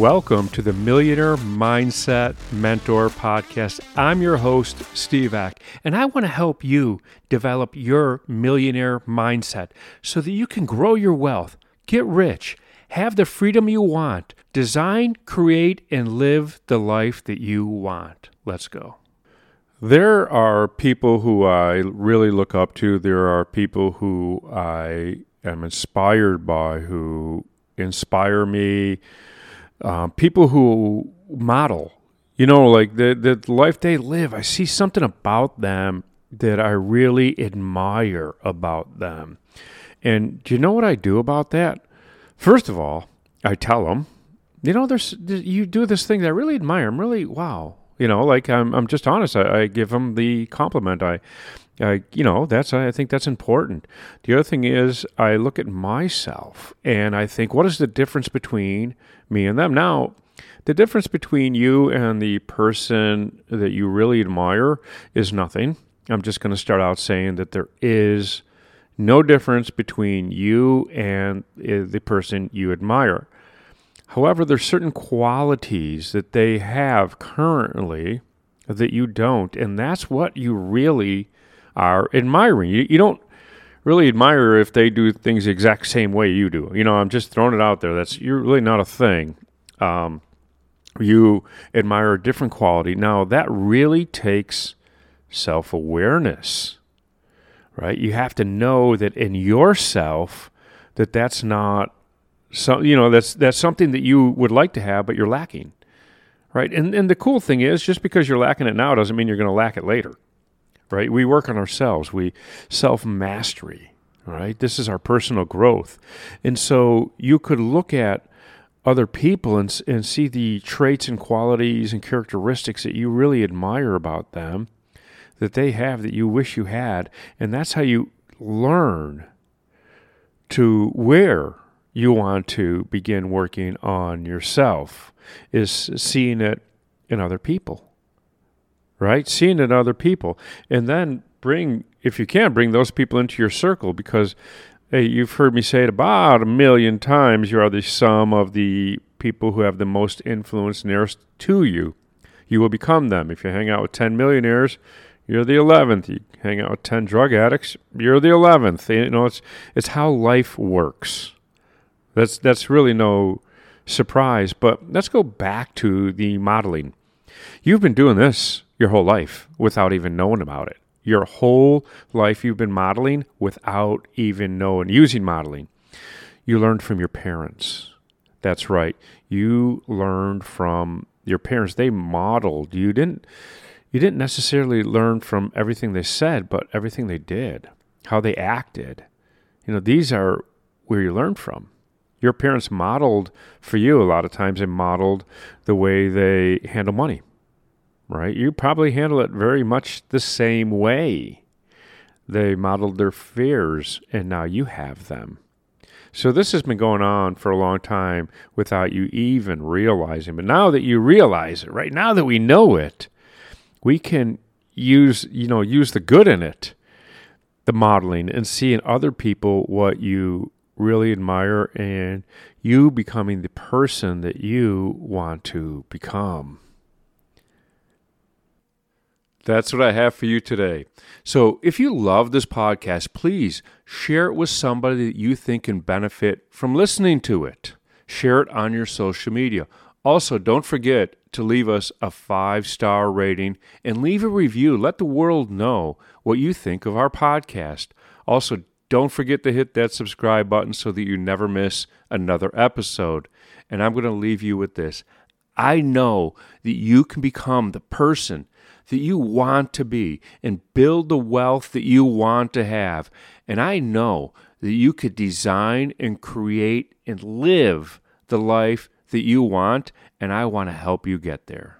Welcome to the Millionaire Mindset Mentor Podcast. I'm your host, Steve Ek, and I want to help you develop your millionaire mindset so that you can grow your wealth, get rich, have the freedom you want, design, create, and live the life that you want. Let's go. There are people who I really look up to. There are people who I am inspired by, who inspire me um, people who model, you know, like the the life they live. I see something about them that I really admire about them. And do you know what I do about that? First of all, I tell them, you know, there's you do this thing that I really admire. I'm really wow. You know, like I'm I'm just honest. I, I give them the compliment. I I, you know, that's I think that's important. The other thing is I look at myself and I think, what is the difference between me and them? Now, the difference between you and the person that you really admire is nothing. I'm just going to start out saying that there is no difference between you and eh, the person you admire. However, there's certain qualities that they have currently that you don't, and that's what you really are admiring. You, you don't really admire if they do things the exact same way you do. You know, I'm just throwing it out there. That's you're really not a thing. Um, you admire a different quality. Now that really takes self awareness, right? You have to know that in yourself that that's not so you know that's that's something that you would like to have, but you're lacking, right? And and the cool thing is, just because you're lacking it now doesn't mean you're going to lack it later right? We work on ourselves. We self mastery, right? This is our personal growth. And so you could look at other people and, and see the traits and qualities and characteristics that you really admire about them that they have that you wish you had. And that's how you learn to where you want to begin working on yourself is seeing it in other people right? Seeing it in other people. And then bring, if you can, bring those people into your circle because, hey, you've heard me say it about a million times. You are the sum of the people who have the most influence nearest to you. You will become them. If you hang out with 10 millionaires, you're the 11th. You hang out with 10 drug addicts, you're the 11th. You know, it's, it's how life works. That's, that's really no surprise. But let's go back to the modeling. You've been doing this your whole life without even knowing about it. Your whole life you've been modeling without even knowing, using modeling. You learned from your parents. That's right. You learned from your parents. They modeled. You didn't you didn't necessarily learn from everything they said, but everything they did, how they acted. You know, these are where you learn from. Your parents modeled for you a lot of times. They modeled the way they handle money right? You probably handle it very much the same way. They modeled their fears, and now you have them. So this has been going on for a long time without you even realizing. But now that you realize it, right now that we know it, we can use, you know, use the good in it, the modeling, and see in other people what you really admire and you becoming the person that you want to become. That's what I have for you today. So, if you love this podcast, please share it with somebody that you think can benefit from listening to it. Share it on your social media. Also, don't forget to leave us a five star rating and leave a review. Let the world know what you think of our podcast. Also, don't forget to hit that subscribe button so that you never miss another episode. And I'm going to leave you with this I know that you can become the person that you want to be and build the wealth that you want to have. And I know that you could design and create and live the life that you want, and I want to help you get there.